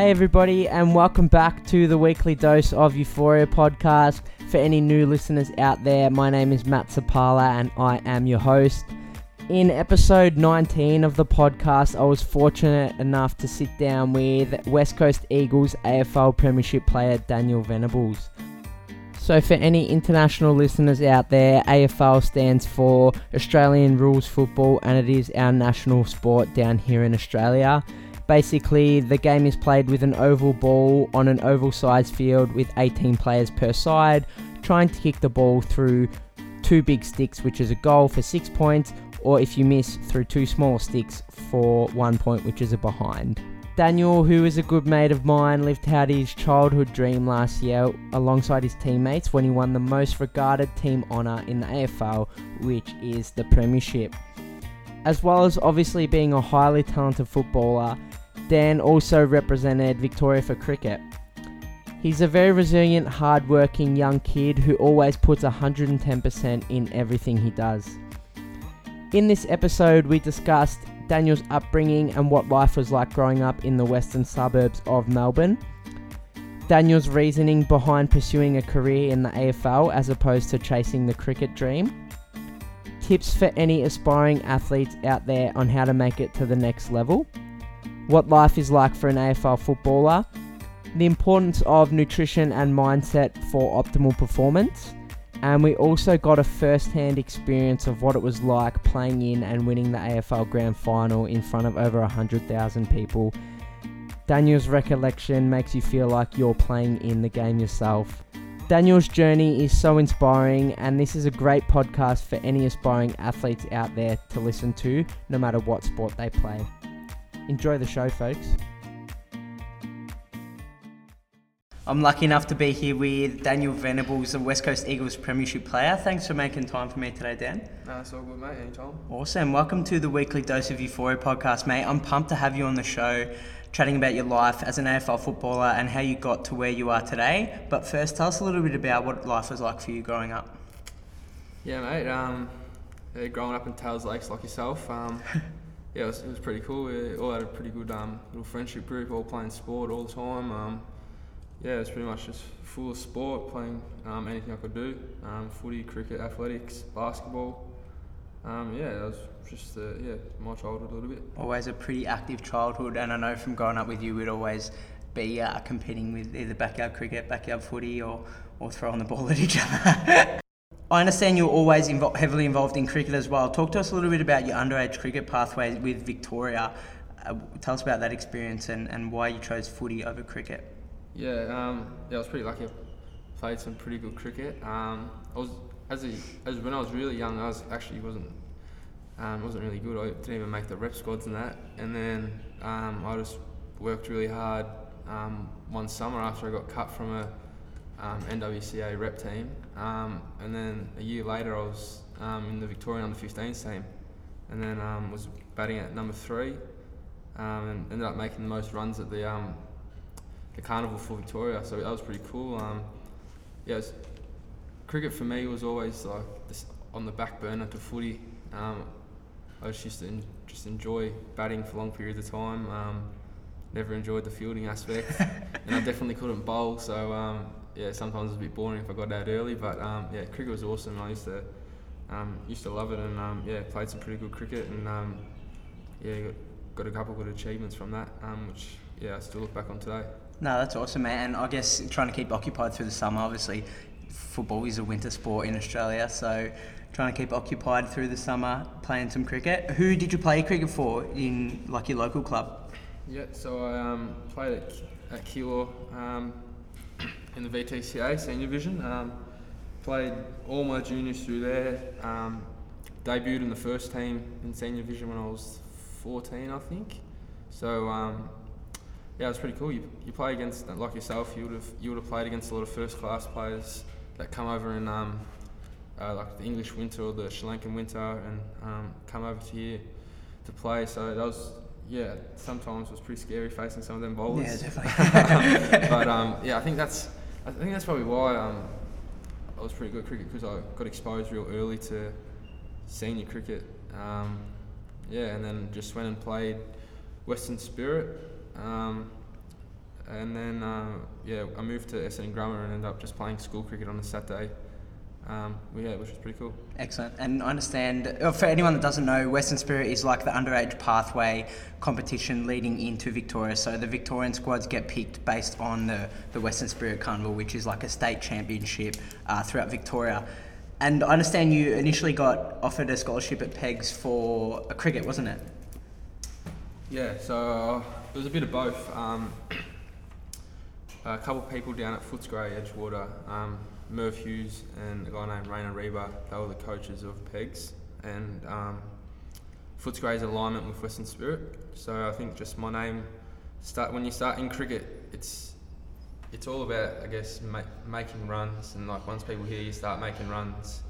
Hey, everybody, and welcome back to the weekly dose of Euphoria podcast. For any new listeners out there, my name is Matt Sapala and I am your host. In episode 19 of the podcast, I was fortunate enough to sit down with West Coast Eagles AFL Premiership player Daniel Venables. So, for any international listeners out there, AFL stands for Australian Rules Football and it is our national sport down here in Australia. Basically, the game is played with an oval ball on an oval sized field with 18 players per side, trying to kick the ball through two big sticks, which is a goal for six points, or if you miss, through two small sticks for one point, which is a behind. Daniel, who is a good mate of mine, lived out his childhood dream last year alongside his teammates when he won the most regarded team honour in the AFL, which is the Premiership. As well as obviously being a highly talented footballer, Dan also represented Victoria for cricket. He's a very resilient, hard-working young kid who always puts 110% in everything he does. In this episode, we discussed Daniel's upbringing and what life was like growing up in the western suburbs of Melbourne. Daniel's reasoning behind pursuing a career in the AFL as opposed to chasing the cricket dream. Tips for any aspiring athletes out there on how to make it to the next level. What life is like for an AFL footballer. The importance of nutrition and mindset for optimal performance and we also got a first hand experience of what it was like playing in and winning the AFL Grand Final in front of over 100,000 people. Daniel's recollection makes you feel like you're playing in the game yourself. Daniel's journey is so inspiring, and this is a great podcast for any aspiring athletes out there to listen to, no matter what sport they play. Enjoy the show, folks. I'm lucky enough to be here with Daniel Venables, a West Coast Eagles Premiership player. Thanks for making time for me today, Dan. No, it's all good, mate. Anytime. Awesome. Welcome to the weekly Dose of Euphoria podcast, mate. I'm pumped to have you on the show, chatting about your life as an AFL footballer and how you got to where you are today. But first, tell us a little bit about what life was like for you growing up. Yeah, mate. Um, growing up in Taylors Lakes like yourself, um, yeah, it was, it was pretty cool. We all had a pretty good um, little friendship group, all playing sport all the time. Um, yeah, it was pretty much just full of sport, playing um, anything I could do um, footy, cricket, athletics, basketball. Um, yeah, that was just uh, yeah my childhood a little bit. Always a pretty active childhood, and I know from growing up with you, we'd always be uh, competing with either backyard cricket, backyard footy, or, or throwing the ball at each other. I understand you're always invo- heavily involved in cricket as well. Talk to us a little bit about your underage cricket pathway with Victoria. Uh, tell us about that experience and, and why you chose footy over cricket. Yeah, um, yeah, I was pretty lucky. I played some pretty good cricket. Um, I was as a, as when I was really young, I was actually wasn't um, wasn't really good. I didn't even make the rep squads and that. And then um, I just worked really hard um, one summer after I got cut from a um, NWCA rep team. Um, and then a year later, I was um, in the Victorian under 15s team, and then um, was batting at number three, um, and ended up making the most runs at the um, the carnival for Victoria. So that was pretty cool. Um, yeah, it's- cricket for me was always like this on the back burner to footy. Um, I just used to en- just enjoy batting for long periods of time. Um, never enjoyed the fielding aspect, and I definitely couldn't bowl. So um, yeah, sometimes it was a bit boring if I got out early. But um, yeah, cricket was awesome. I used to um, used to love it, and um, yeah, played some pretty good cricket, and um, yeah, got, got a couple of good achievements from that, um, which yeah, I still look back on today. No, that's awesome, man. And I guess trying to keep occupied through the summer, obviously, football is a winter sport in Australia, so trying to keep occupied through the summer, playing some cricket. Who did you play cricket for in like your local club? Yeah, so I um, played at, at Keilor um, in the VTCA senior division. Um, played all my juniors through there. Um, debuted in the first team in senior division when I was 14, I think. So um, yeah, it was pretty cool. You, you play against like yourself. You would have you would have played against a lot of first class players that come over in um, uh, like the English winter or the Sri Lankan winter and um, come over to here to play. So that was yeah. Sometimes was pretty scary facing some of them bowlers. Yeah, definitely. but um, yeah, I think that's I think that's probably why um, I was pretty good at cricket because I got exposed real early to senior cricket. Um, yeah, and then just went and played Western Spirit, um, and then uh, yeah, I moved to Essendon Grammar and ended up just playing school cricket on a Saturday. Um, yeah, which was pretty cool. Excellent. And I understand, uh, for anyone that doesn't know, Western Spirit is like the underage pathway competition leading into Victoria. So the Victorian squads get picked based on the, the Western Spirit Carnival, which is like a state championship uh, throughout Victoria. And I understand you initially got offered a scholarship at Pegs for a cricket, wasn't it? Yeah, so uh, it was a bit of both. Um, a couple of people down at Footscray, Edgewater, um, Merv Hughes and a guy named Rainer Reba, they were the coaches of Pegs. And um, Footscray's alignment with Western Spirit. So I think just my name, start when you start in cricket, it's it's all about I guess ma- making runs and like once people hear you start making runs,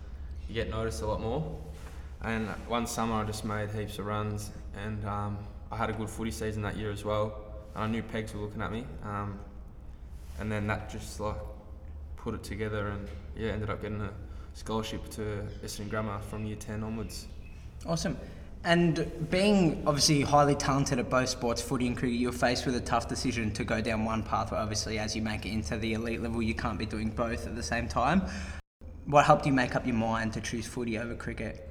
you get noticed a lot more. And one summer I just made heaps of runs and um, I had a good footy season that year as well. And I knew Pegs were looking at me. Um, and then that just like put it together and yeah, ended up getting a scholarship to Essendon Grammar from year 10 onwards. Awesome. And being obviously highly talented at both sports, footy and cricket, you're faced with a tough decision to go down one pathway. Obviously, as you make it into the elite level, you can't be doing both at the same time. What helped you make up your mind to choose footy over cricket?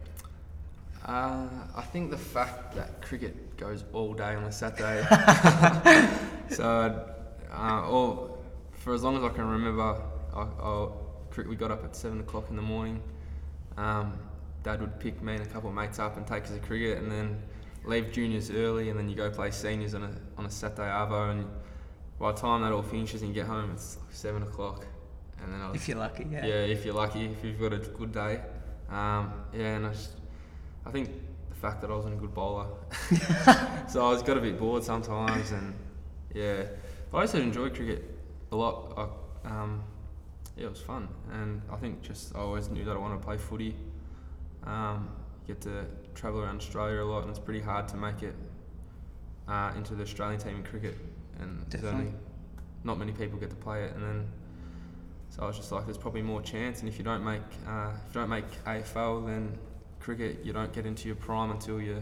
Uh, I think the fact that cricket goes all day on a Saturday. so, uh, all, for as long as I can remember, I, I, we got up at seven o'clock in the morning. Um, Dad would pick me and a couple of mates up and take us to cricket, and then leave juniors early, and then you go play seniors on a on a Saturday arvo, and by the time that all finishes and you get home, it's like seven o'clock. And then I was, if you're lucky, yeah. Yeah, if you're lucky, if you've got a good day. Um, yeah, and I, just, I think the fact that I wasn't a good bowler, so I was got a bit bored sometimes, and yeah, I also enjoy cricket a lot. I, um, yeah, it was fun, and I think just I always knew that I wanted to play footy. Um, get to travel around Australia a lot, and it's pretty hard to make it uh, into the Australian team in cricket, and there's only not many people get to play it, and then so I was just like, there's probably more chance, and if you don't make uh, if you don't make AFL, then cricket you don't get into your prime until your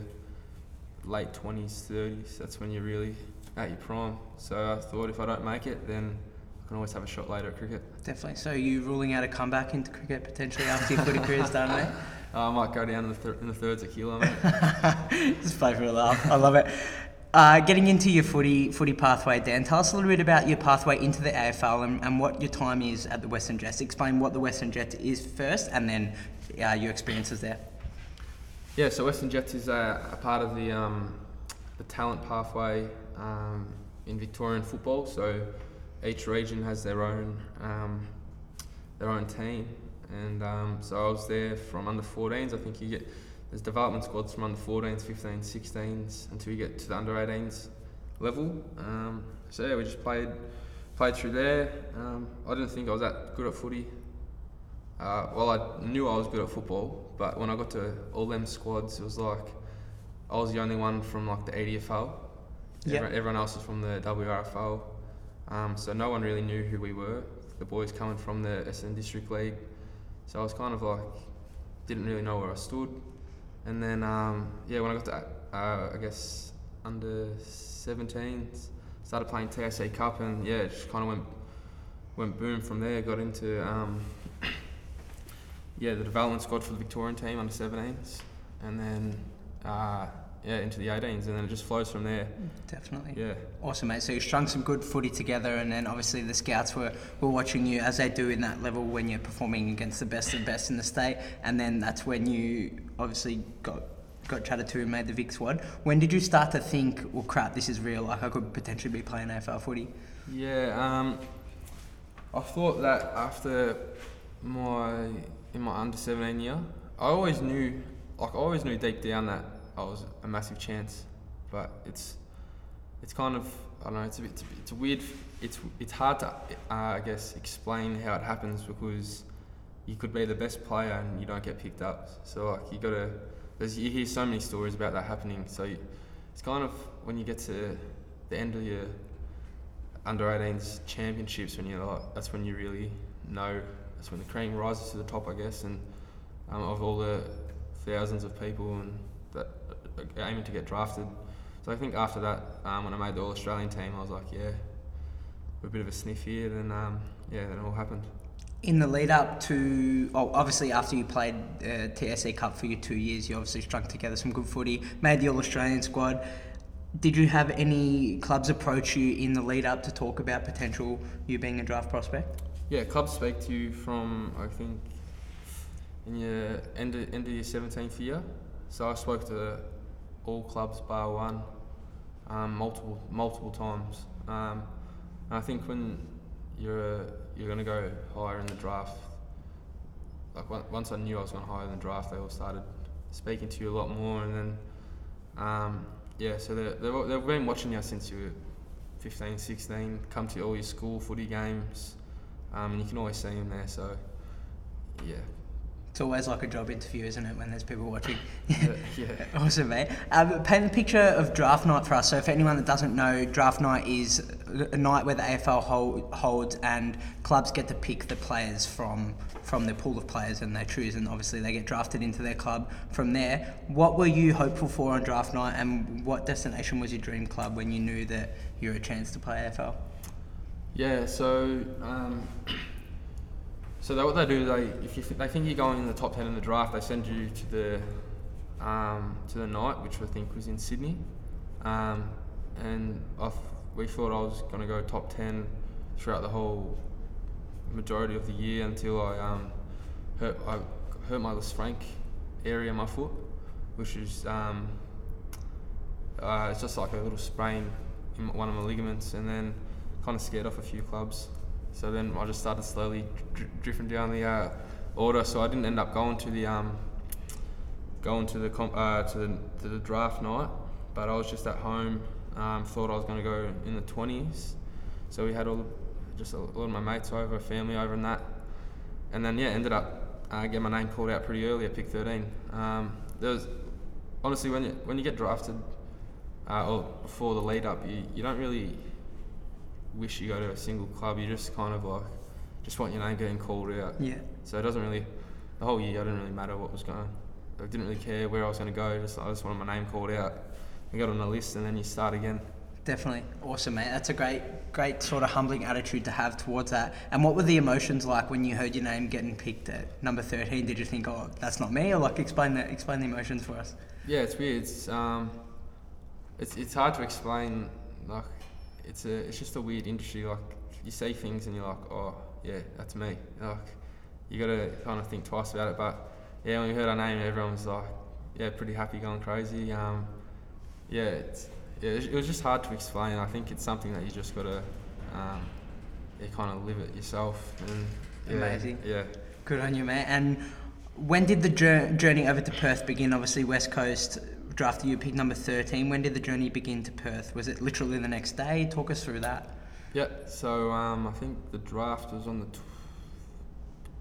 late 20s, 30s. That's when you're really at your prime. So I thought if I don't make it, then can always have a shot later at cricket. Definitely. So you ruling out a comeback into cricket potentially after your footy career is done, mate? Uh, I might go down in the, thir- in the thirds at Keilor, mate. Just play for a laugh. I love it. Uh, getting into your footy footy pathway, Dan, tell us a little bit about your pathway into the AFL and, and what your time is at the Western Jets. Explain what the Western Jets is first, and then uh, your experiences there. Yeah, so Western Jets is a, a part of the um, the talent pathway um, in Victorian football. So each region has their own um, their own team, and um, so I was there from under 14s. I think you get there's development squads from under 14s, 15s, 16s until you get to the under 18s level. Um, so yeah, we just played played through there. Um, I didn't think I was that good at footy. Uh, well, I knew I was good at football, but when I got to all them squads, it was like I was the only one from like the EDFL. Yep. Everyone, everyone else was from the WRFL. Um, so no one really knew who we were. The boys coming from the Essendon District League. So I was kind of like, didn't really know where I stood. And then, um, yeah, when I got to, uh, I guess, under 17s, started playing TAC Cup, and yeah, it just kind of went, went boom from there. Got into, um, yeah, the development squad for the Victorian team under 17s, and then uh, yeah, into the 18s, and then it just flows from there. Definitely. Yeah. Awesome, mate. So you strung some good footy together, and then obviously the scouts were, were watching you as they do in that level when you're performing against the best of the best in the state, and then that's when you obviously got got chatted to and made the Vic squad. When did you start to think, well, crap, this is real? Like I could potentially be playing AFL footy. Yeah, um, I thought that after my in my under 17 year, I always knew, like I always knew deep down that I was a massive chance, but it's it's kind of I don't know. It's a bit, it's, a, it's a weird. It's it's hard to uh, I guess explain how it happens because you could be the best player and you don't get picked up. So like you gotta. There's you hear so many stories about that happening. So you, it's kind of when you get to the end of your under 18s championships when you're like that's when you really know that's when the cream rises to the top I guess and um, of all the thousands of people and aiming to get drafted. So I think after that, um, when I made the All Australian team, I was like, yeah, with a bit of a sniff here, then um, yeah, then it all happened. In the lead up to, oh, obviously after you played uh, TAC Cup for your two years, you obviously strung together some good footy, made the All Australian squad. Did you have any clubs approach you in the lead up to talk about potential you being a draft prospect? Yeah, clubs speak to you from I think in your end of, end of your seventeenth year. So I spoke to all clubs bar one, um, multiple multiple times. Um, I think when you're you're going to go higher in the draft, like once I knew I was going higher in the draft, they all started speaking to you a lot more, and then um, yeah, so they've, they've been watching you since you were 15, 16, come to all your school footy games, um, and you can always see them there. So yeah, it's always like a job interview, isn't it, when there's people watching? yeah, yeah. awesome, mate. Um, paint the picture of draft night for us. So, for anyone that doesn't know, draft night is a night where the AFL hold, holds and clubs get to pick the players from from their pool of players and they choose, and obviously they get drafted into their club from there. What were you hopeful for on draft night, and what destination was your dream club when you knew that you were a chance to play AFL? Yeah, so. Um, so they, what they do, they if you th- they think you're going in the top ten in the draft, they send you to the um, to the night, which I think was in Sydney, um, and I we thought I was going to go top ten throughout the whole majority of the year until I um, hurt I hurt my Lisfranc area of my foot, which is um, uh, it's just like a little sprain in one of my ligaments, and then kind of scared off a few clubs. So then I just started slowly dr- drifting down the uh, order. So I didn't end up going to the um, going to the comp- uh, to the to the draft night, but I was just at home. Um, thought I was going to go in the twenties. So we had all just a lot of my mates over, family over, and that. And then yeah, ended up uh, getting my name called out pretty early at pick 13. Um, there was honestly when you when you get drafted uh, or before the lead up, you, you don't really wish you go to a single club. You just kind of like just want your name getting called out. Yeah. So it doesn't really the whole year. I didn't really matter what was going. I didn't really care where I was going to go. Just I just wanted my name called out. I got on the list, and then you start again. Definitely awesome, mate. That's a great, great sort of humbling attitude to have towards that. And what were the emotions like when you heard your name getting picked at number thirteen? Did you think, oh, that's not me, or like explain the explain the emotions for us? Yeah, it's weird. It's um, it's it's hard to explain. Like it's a it's just a weird industry. Like you see things and you're like, oh yeah, that's me. Like you got to kind of think twice about it. But yeah, when we heard our name, everyone was like, yeah, pretty happy, going crazy. Um, yeah, it's, yeah, it was just hard to explain. I think it's something that you just got to um, yeah, kind of live it yourself. And, yeah, Amazing. Yeah. Good on you, mate. And when did the journey over to Perth begin? Obviously, West Coast drafted you pick number 13. When did the journey begin to Perth? Was it literally the next day? Talk us through that. Yeah, so um, I think the draft was on the tw-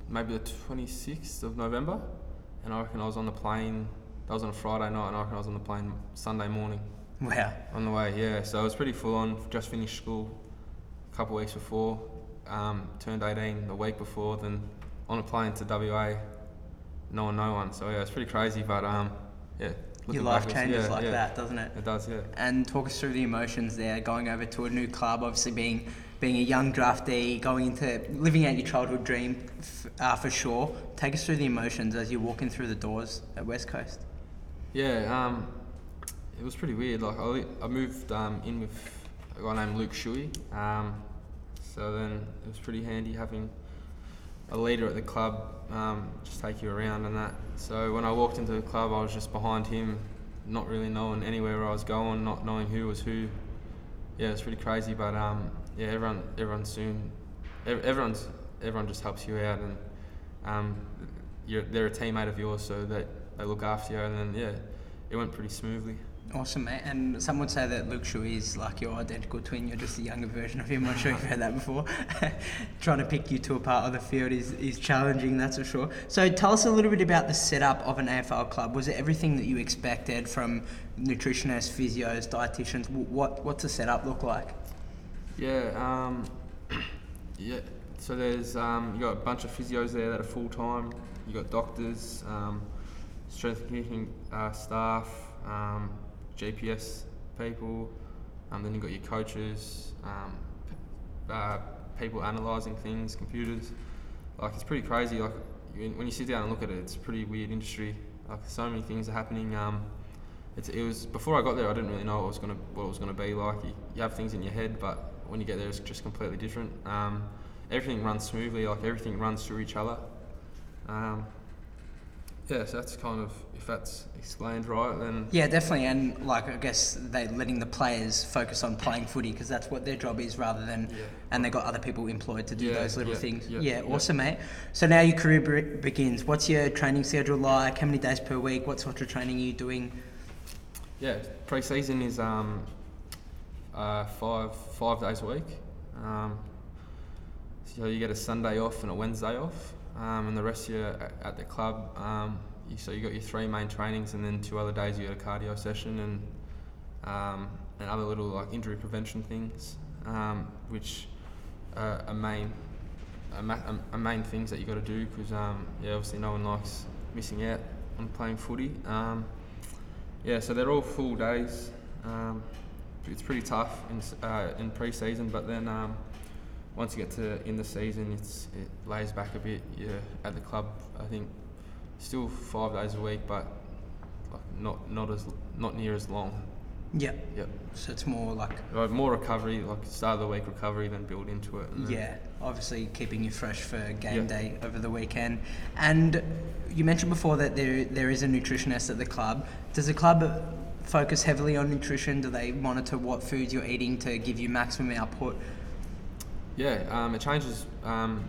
maybe the 26th of November, and I reckon I was on the plane. That was on a Friday night, and I reckon I was on the plane Sunday morning. Wow. On the way, yeah. So it was pretty full on. Just finished school a couple of weeks before, um, turned 18 the week before, then on a plane to WA, no one, no one. So yeah, it's pretty crazy, but um, yeah, your life changes yeah, like yeah. that, doesn't it? It does, yeah. And talk us through the emotions there, going over to a new club, obviously being being a young draftee, going into living out your childhood dream f- uh, for sure. Take us through the emotions as you're walking through the doors at West Coast. Yeah, um, it was pretty weird. Like I, I moved um, in with a guy named Luke Shuey, um, so then it was pretty handy having a leader at the club um, just take you around and that. So when I walked into the club, I was just behind him, not really knowing anywhere where I was going, not knowing who was who. Yeah, it's pretty crazy, but um, yeah, everyone, everyone soon, everyone's, everyone just helps you out, and um, they're a teammate of yours, so that they look after you, and then yeah, it went pretty smoothly. Awesome, mate. And some would say that Luke Shuey is like your identical twin. You're just a younger version of him. I'm not sure you've heard that before. Trying to pick you two apart on the field is, is challenging, that's for sure. So tell us a little bit about the setup of an AFL club. Was it everything that you expected from nutritionists, physios, dietitians? What What's the setup look like? Yeah, um, yeah. So there's um, you got a bunch of physios there that are full time. You got doctors, um, strength and conditioning uh, staff. Um, GPS people. Um, then you've got your coaches, um, uh, people analysing things, computers. Like it's pretty crazy. Like when you sit down and look at it, it's a pretty weird industry. Like so many things are happening. Um, it was before I got there. I didn't really know what it was gonna what it was gonna be like. You, you have things in your head, but when you get there, it's just completely different. Um, everything runs smoothly. Like everything runs through each other. Um, yeah, so that's kind of if that's explained right, then Yeah, definitely, and like I guess they letting the players focus on playing footy because that's what their job is, rather than Yeah. and they got other people employed to do Yeah, those little yeah, things. yeah, awesome, mate. So now your career be- begins. What's your training schedule like? How many days per week? What sort of training are you doing? yeah, pre-season is um, uh, five five days a week. Um, so you get a Sunday off and a Wednesday off, um, and the rest of you at, the club. Um, so you got your three main trainings, and then two other days you got a cardio session and um, and other little like injury prevention things, um, which are, are main are, ma- are- main things that you got to do because um, yeah, obviously no one likes missing out on playing footy. Um, yeah, so they're all full days. It's pretty tough in uh, in pre-season, but then once you get to in the season, it's it lays back a bit. Yeah, at the club, I think still five days a week, but like not not as not near as long. Yeah, Yep. so it's more like Like more recovery, like start of the week recovery, then build into it. Yeah, obviously keeping you fresh for game Yeah. day over the weekend. And you mentioned before that there there is a nutritionist at the club. Does the club focus heavily on nutrition? Do they monitor what foods you're eating to give you maximum output? Yeah, um, it changes um,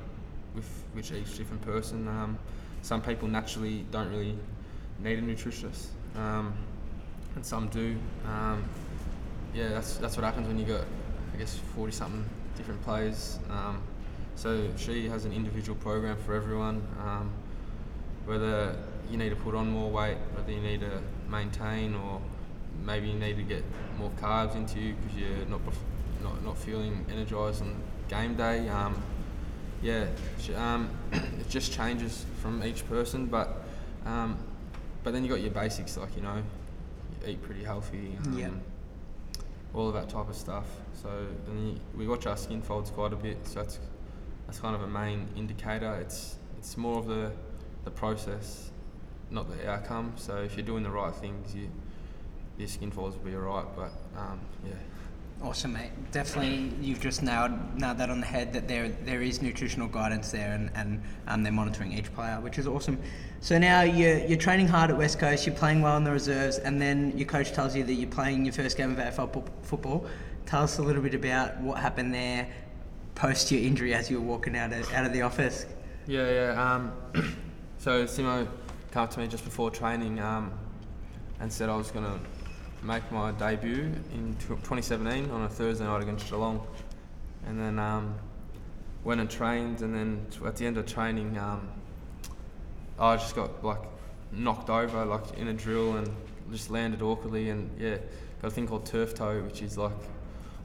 with which each different person. Um, some people naturally don't really need a nutritionist, um, and some do. Um, yeah, that's that's what happens when you got, I guess, forty something different players. Um, so she has an individual program for everyone. Whether you need to put on more weight, whether you need to maintain, or maybe you need to get more carbs into you because you're not not not feeling energized on game day. Um, yeah, um, it just changes from each person, but um, but then you got your basics like you know, you eat pretty healthy. Um, Yeah. All of that type of stuff. So you, we watch our skin folds quite a bit. So that's that's kind of a main indicator. It's it's more of the the process, not the outcome. So if you're doing the right things, you your skin folds will be alright. But um, yeah. Awesome, mate. Definitely, you've just nailed, nailed that on the head that there there is nutritional guidance there and, and um, they're monitoring each player, which is awesome. So now you're, you're training hard at West Coast, you're playing well in the reserves, and then your coach tells you that you're playing your first game of AFL football. Tell us a little bit about what happened there post your injury as you were walking out of, out of the office. Yeah, yeah. Um, so Simo came up to me just before training um, and said I was going to make my debut in 2017 on a Thursday night against Geelong. And then um, went and trained, and then at the end of training, um, I just got like knocked over like in a drill and just landed awkwardly and yeah, got a thing called turf toe, which is like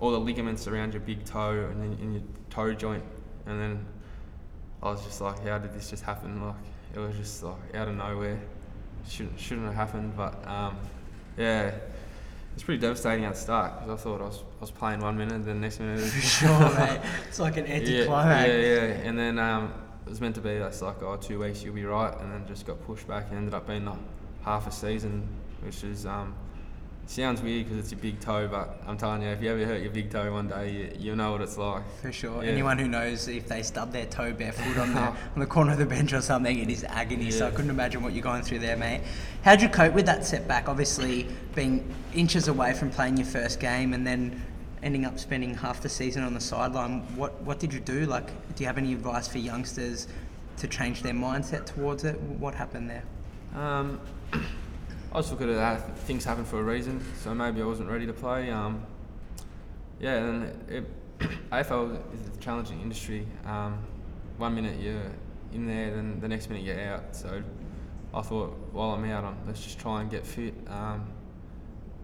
all the ligaments around your big toe and in your toe joint, and then I was just like, how did this just happen? Like it was just like out of nowhere. Shouldn't shouldn't have happened, but um, yeah, it's pretty devastating at the start because I thought I was I was playing one minute, and then next minute. it was- Sure, mate. It's like an yeah, anticlimax. yeah, yeah, and then um, it was meant to be that's like oh two weeks you'll be right, and then just got pushed back and ended up being like half a season, which is um, sounds weird because it's your big toe, but I'm telling you, if you ever hurt your big toe one day, you, you know what it's like. For sure. Yeah. Anyone who knows if they stub their toe barefoot on the on the corner of the bench or something, it is agony. So I couldn't imagine what you're going through there, mate. How'd you cope with that setback? Obviously, being inches away from playing your first game and then ending up spending half the season on the sideline. What what did you do? Like, do you have any advice for youngsters to change their mindset towards it? What happened there? Um, I just look at it that things happen for a reason, so maybe I wasn't ready to play. Um, yeah, and it, AFL is a challenging industry. Um, one minute you're in there, then the next minute you're out. So I thought while I'm out, I'm, let's just try and get fit. Um,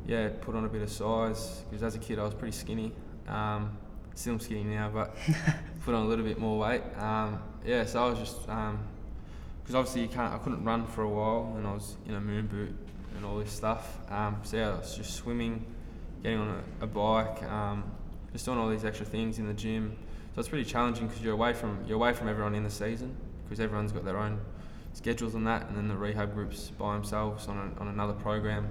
yeah, put on a bit of size because as a kid I was pretty skinny. Um, still I'm skinny now, but put on a little bit more weight. Um, yeah, so I was just um, because obviously you can't. I couldn't run for a while, and I was in a moon boot and all this stuff. Um, so yeah, I was just swimming, getting on a, a bike, um, just doing all these extra things in the gym, so it's pretty challenging because you're away from you're away from everyone in the season because everyone's got their own schedules on that, and then the rehab groups by themselves on, a, on another program.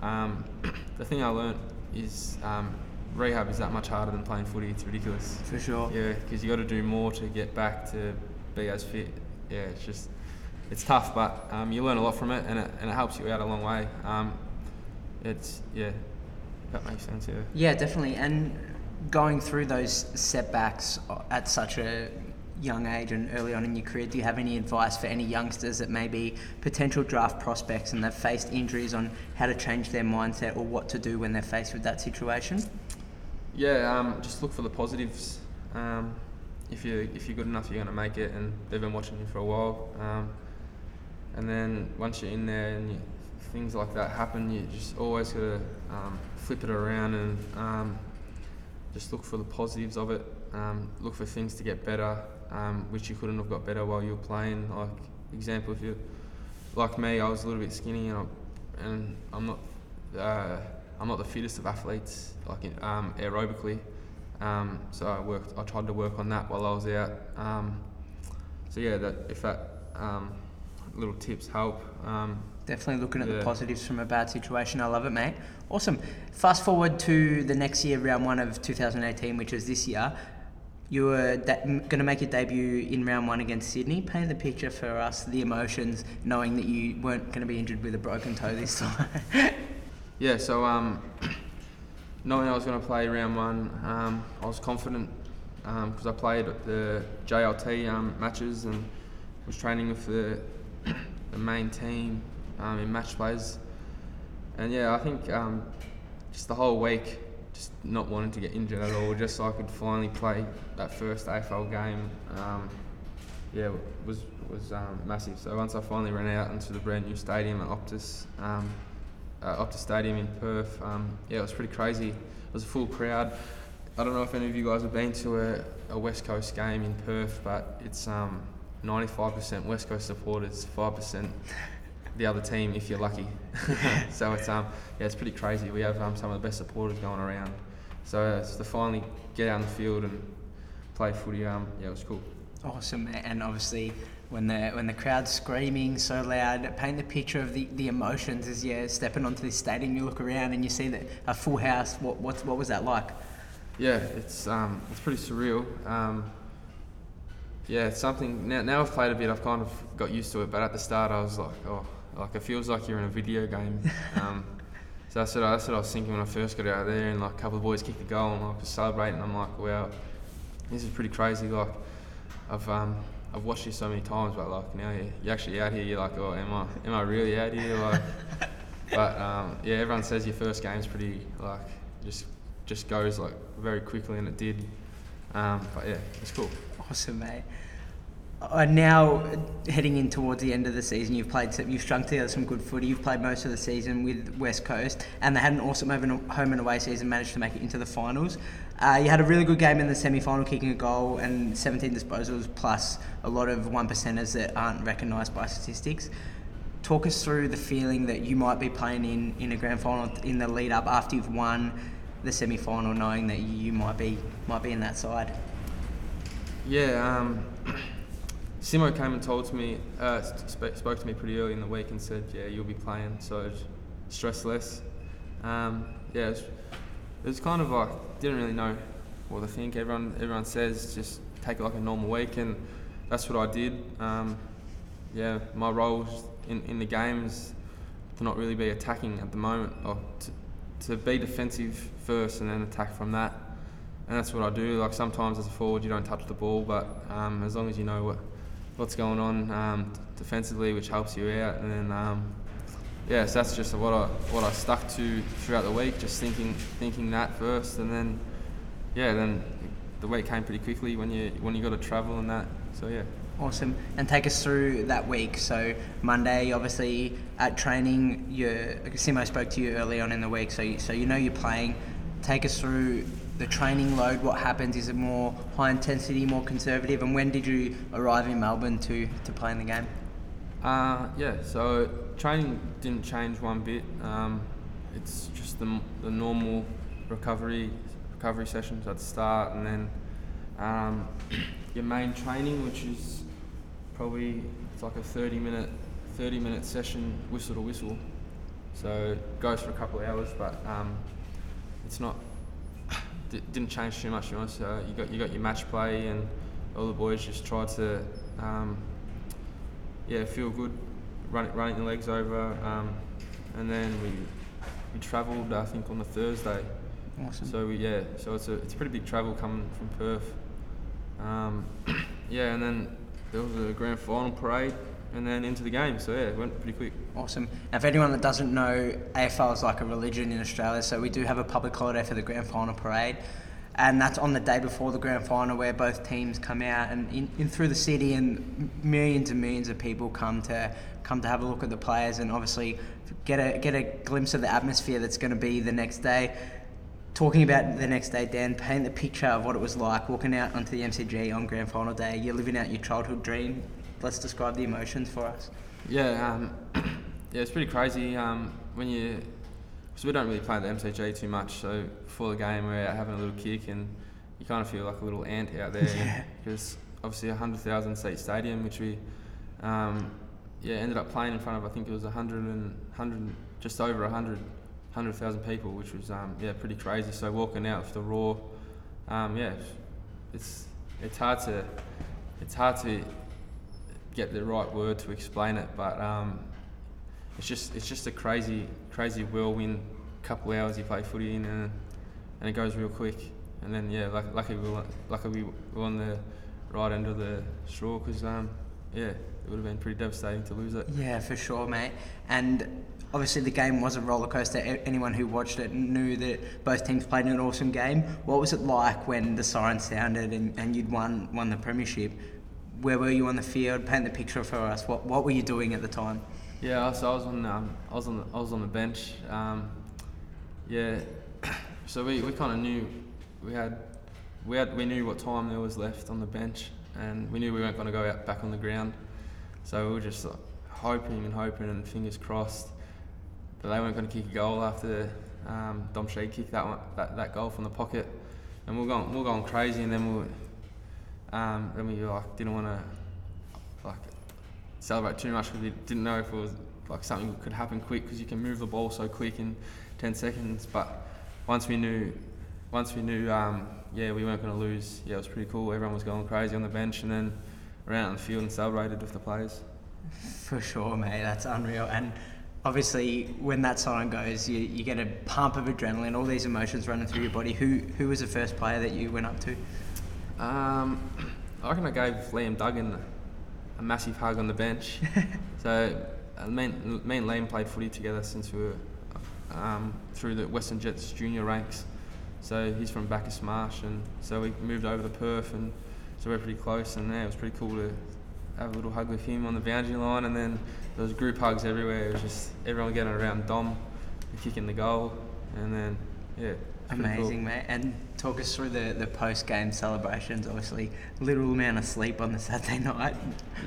Um, the thing I learnt is um, rehab is that much harder than playing footy. It's ridiculous. For sure. Yeah, because you got to do more to get back to be as fit. Yeah, it's just it's tough, but um, you learn a lot from it, and it, and it helps you out a long way. Um, it's yeah, that makes sense. Yeah. Yeah, definitely. And going through those setbacks at such a young age and early on in your career, do you have any advice for any youngsters that may be potential draft prospects and they've faced injuries on how to change their mindset or what to do when they're faced with that situation? Yeah, um, just look for the positives. Um, if you if you're good enough, you're going to make it, and they've been watching you for a while. Um, and then once you're in there and you, things like that happen, you just always got to um, flip it around and um, just look for the positives of it. Um, look for things to get better, um, which you couldn't have got better while you were playing. Like example, if you like me, I was a little bit skinny and, I, and I'm not uh, I'm not the fittest of athletes, like um, aerobically. Um, so I worked. I tried to work on that while I was out. Um, so yeah, that if that um, little tips help. Um, Definitely looking at Yeah. the positives from a bad situation. I love it, mate. Awesome. Fast forward to the next year, round one of 2018, which was this year. You were da- going to make your debut in round one against Sydney. Paint the picture for us, the emotions, knowing that you weren't going to be injured with a broken toe this time. Yeah, so um, knowing I was going to play round one, um, I was confident because I played the JLT um, matches and was training with the, the main team um, in match plays. And yeah, I think um, just the whole week, just not wanting to get injured at all, just so I could finally play that first AFL game. Um, yeah, was was um, massive. So once I finally ran out into the brand new stadium at Optus, um, uh, Optus Stadium in Perth, um, yeah, it was pretty crazy. It was a full crowd. I don't know if any of you guys have been to a, a West Coast game in Perth, but it's um, 95% West Coast supporters, 5% the other team if you're lucky. so it's um, yeah, it's pretty crazy. We have um, some of the best supporters going around. So uh, it's to finally get out on the field and play footy. Um, yeah, it was cool. awesome. And obviously, when the when the crowd's screaming so loud, paint the picture of the, the emotions as you're stepping onto this stadium. You look around and you see that a full house. What what what was that like? Yeah, it's um, it's pretty surreal. Um, yeah, it's something. Now, now I've played a bit. I've kind of got used to it. But at the start, I was like, oh, like it feels like you're in a video game. Um, so that's what, I, that's what I was thinking when I first got out there, and like a couple of boys kicked a goal, and like I was celebrating. I'm like, wow, this is pretty crazy. Like, I've um, I've watched this so many times, but like now you you're actually out here. You're like, oh, am I am I really out here? Like, but um, yeah, everyone says your first game's pretty like just just goes like very quickly, and it did. Um, but yeah, it's cool. Awesome, mate. Uh, now heading in towards the end of the season, you've played, you've strung together some good footy. You've played most of the season with West Coast, and they had an awesome home home and away season. Managed to make it into the finals. Uh, you had a really good game in the semi-final, kicking a goal and 17 disposals, plus a lot of one percenters that aren't recognised by statistics. Talk us through the feeling that you might be playing in in a grand final in the lead up after you've won the semi-final, knowing that you might be might be in that side. Yeah, um, Simo came and told to me, uh, sp- spoke to me pretty early in the week and said, yeah, you'll be playing, so stress less. Um, yeah, it was, it was kind of like didn't really know what to think. Everyone everyone says just take it like a normal week, and that's what I did. Um, yeah, my role in, in the game is to not really be attacking at the moment, or to, to be defensive first and then attack from that. And that's what I do. Like sometimes as a forward, you don't touch the ball, but um, as long as you know what what's going on um, defensively, which helps you out, and then um, yeah, so that's just what I what I stuck to throughout the week, just thinking thinking that first, and then yeah, then the week came pretty quickly when you when you got to travel and that. So yeah. Awesome. And take us through that week. So Monday, obviously at training, you Simo spoke to you early on in the week, so you, so you know you're playing. Take us through the training load. What happens? Is it more high intensity, more conservative? And when did you arrive in Melbourne to to play in the game? Uh, yeah, so training didn't change one bit. Um, it's just the, the normal recovery recovery sessions at the start, and then um, your main training, which is probably it's like a 30 minute 30 minute session, whistle to whistle. So it goes for a couple of hours, but um, it's not d- didn't change too much. you know uh, you got you got your match play, and all the boys just tried to um, yeah feel good, running running the legs over, um, and then we we travelled I think on the Thursday. Awesome. So we, yeah, so it's a it's a pretty big travel coming from Perth. Um, yeah, and then there was a grand final parade, and then into the game. So yeah, it went pretty quick. Awesome. Now, for anyone that doesn't know, AFL is like a religion in Australia, so we do have a public holiday for the grand final parade. And that's on the day before the grand final, where both teams come out and in, in through the city, and millions and millions of people come to come to have a look at the players, and obviously get a get a glimpse of the atmosphere that's going to be the next day. Talking about the next day, Dan, paint the picture of what it was like walking out onto the MCG on grand final day. You're living out your childhood dream. Let's describe the emotions for us. Yeah, um, yeah, it's pretty crazy um, when you. Because we don't really play the MCG too much, so before the game we're out having a little kick and you kind of feel like a little ant out there. Yeah. Because obviously a hundred thousand seat stadium, which we, um, yeah, ended up playing in front of I think it was a hundred and hundred, just over a hundred, hundred thousand people, which was um, yeah pretty crazy. So walking out with the roar, um, yeah, it's it's hard to it's hard to get the right word to explain it, but um, it's just it's just a crazy crazy whirlwind couple hours you play footy in and, and it goes real quick. And then yeah, luck, lucky we were, lucky we were on the right end of the straw because um, yeah, it would have been pretty devastating to lose it. Yeah, for sure, mate. And obviously, the game was a roller coaster. Anyone who watched it knew that both teams played an awesome game. What was it like when the siren sounded and, and you'd won won the premiership? Where were you on the field? Paint the picture for us. What what were you doing at the time? Yeah, so I was on um, I was on the, I was on the bench. Um, yeah, so we, we kind of knew we had we had we knew what time there was left on the bench, and we knew we weren't going to go out back on the ground. So we were just like, hoping and hoping and fingers crossed that they weren't going to kick a goal after um, Dom Sheed kicked that one, that, that goal from the pocket, and we we're going we we're going crazy, and then we um, then we like didn't want to like celebrate too much because we didn't know if it was like something could happen quick because you can move the ball so quick in 10 seconds. But once we knew, once we knew, um, yeah, we weren't going to lose. Yeah, it was pretty cool. Everyone was going crazy on the bench and then around the field and celebrated with the players. For sure, mate. That's unreal. And obviously, when that siren goes, you, you get a pump of adrenaline, all these emotions running through your body. Who who was the first player that you went up to? Um, I reckon I gave Liam Duggan a massive hug on the bench. so uh, me, and, me and Liam played footy together since we were um, through the Western Jets junior ranks. So he's from Bacchus Marsh, and so we moved over to Perth, and so we're pretty close. And yeah, it was pretty cool to have a little hug with him on the boundary line, and then there was group hugs everywhere. It was just everyone getting around Dom, kicking the goal, and then yeah, pretty cool. Amazing, mate. And talk us through the, the post game celebrations. Obviously, little amount of sleep on the Saturday night.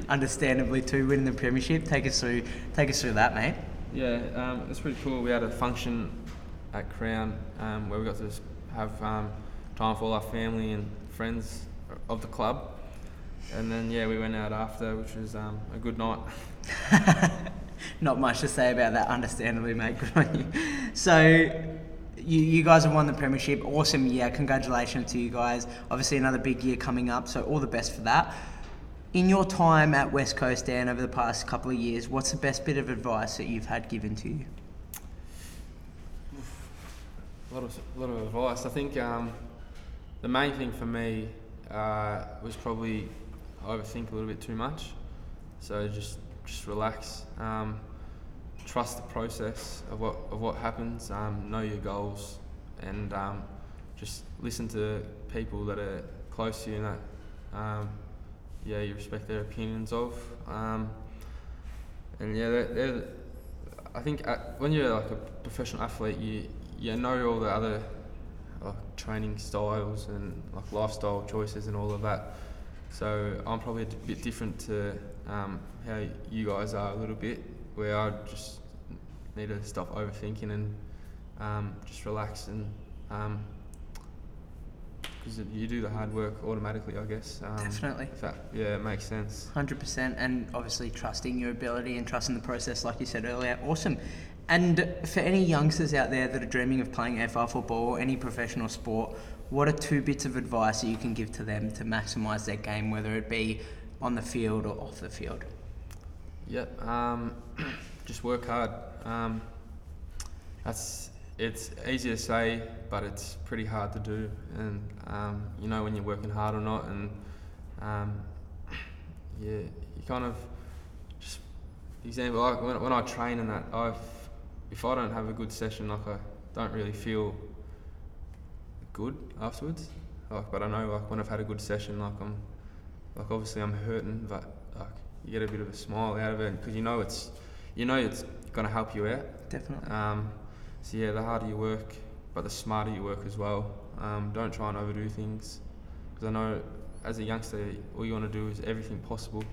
Understandably, too, winning the premiership. Take us through take us through that, mate. Yeah, um, it's pretty cool. We had a function at Crown um, where we got to have um, time for all our family and friends of the club. And then, yeah, we went out after, which was um, a good night. Not much to say about that, understandably, mate. Good on you. So, you, you guys have won the premiership. Awesome year. Congratulations to you guys. Obviously, another big year coming up. So, all the best for that. In your time at West Coast, Dan, over the past couple of years, what's the best bit of advice that you've had given to you? A lot of, a lot of advice. I think um, the main thing for me uh, was probably overthink a little bit too much. So just just relax, um, trust the process of what of what happens, um, know your goals, and um, just listen to people that are close to you and that um, yeah you respect their opinions of. Um, and yeah, they're, they're, I think at, when you're like a professional athlete, you you know all the other like training styles and like lifestyle choices and all of that. So I'm probably a bit different to um, how you guys are a little bit, where I just need to stop overthinking and um, just relax and um, because you do the hard work automatically, I guess. Um, Definitely. that, yeah, it makes sense. Hundred percent, and obviously trusting your ability and trusting the process, like you said earlier. Awesome. And for any youngsters out there that are dreaming of playing AFL football or any professional sport, what are two bits of advice that you can give to them to maximise their game, whether it be on the field or off the field? Yep. Um, just work hard. Um, that's it's easy to say, but it's pretty hard to do. And um, you know when you're working hard or not. And um, yeah, you kind of just example like when, when I train and that I've if I don't have a good session, like I don't really feel good afterwards. Like, but I know like when I've had a good session, like I'm like obviously I'm hurting, but like you get a bit of a smile out of it because you know it's you know it's gonna help you out. Definitely. Um, so yeah, the harder you work, but the smarter you work as well. Um, don't try and overdo things because I know as a youngster, all you want to do is everything possible,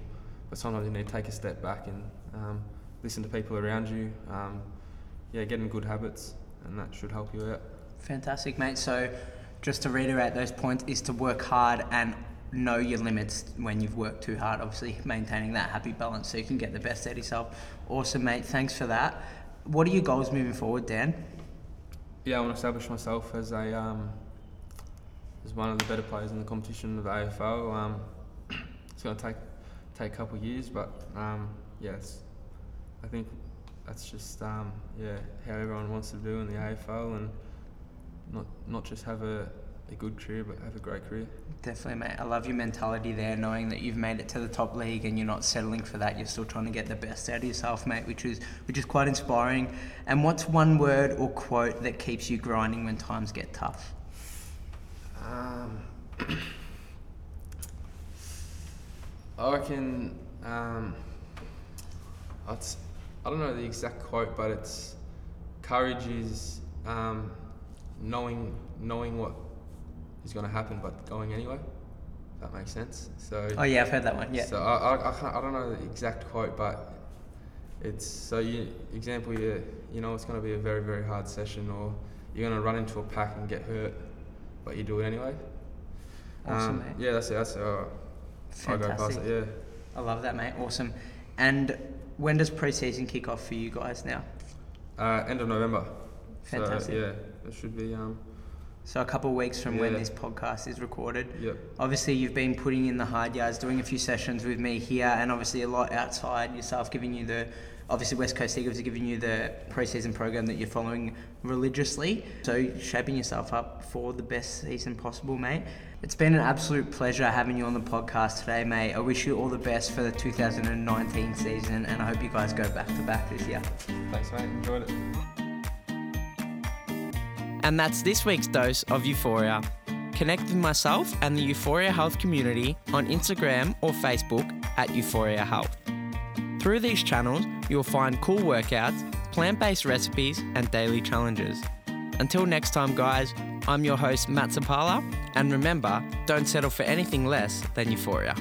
but sometimes you need to take a step back and um, listen to people around you. Um, yeah, get in good habits, and that should help you out. Fantastic, mate. So, just to reiterate those points, is to work hard and know your limits when you've worked too hard. Obviously, maintaining that happy balance so you can get the best out of yourself. Awesome, mate. Thanks for that. What are your goals moving forward, Dan? Yeah, I want to establish myself as a um, as one of the better players in the competition of the AFL. Um, it's going to take take a couple of years, but um, yes, I think that's just um, yeah how everyone wants to do in the AFL and not not just have a, a good career, but have a great career. Definitely, mate. I love your mentality there, knowing that you've made it to the top league and you're not settling for that. You're still trying to get the best out of yourself, mate, which is which is quite inspiring. And what's one word or quote that keeps you grinding when times get tough? Um, I reckon. Um, it's, I don't know the exact quote, but it's courage is um, knowing knowing what is going to happen, but going anyway. If that makes sense. So. Oh yeah, I've heard that one. Yeah. So I, I, I, can't, I don't know the exact quote, but it's so you example you you know it's going to be a very very hard session, or you're going to run into a pack and get hurt, but you do it anyway. Awesome, Um, mate. yeah, that's it. That's how I go past Fantastic. Yeah. I love that, mate. Awesome. And when does pre-season kick off for you guys now? Uh, end of November. Fantastic. So, yeah, it should be. Um, So a couple of weeks from when this podcast is recorded. yep. Obviously, you've been putting in the hard yards, doing a few sessions with me here, and obviously a lot outside yourself, giving you the. Obviously, West Coast Eagles are giving you the preseason program that you're following religiously. So, shaping yourself up for the best season possible, mate. It's been an absolute pleasure having you on the podcast today, mate. I wish you all the best for the 2019 season, and I hope you guys go back to back this year. Thanks, mate. Enjoyed it. And that's this week's dose of Euphoria. Connect with myself and the Euphoria Health community on Instagram or Facebook at Euphoria Health. Through these channels, you'll find cool workouts, plant based recipes, and daily challenges. Until next time, guys, I'm your host, Matt Zapala, and remember, don't settle for anything less than Euphoria.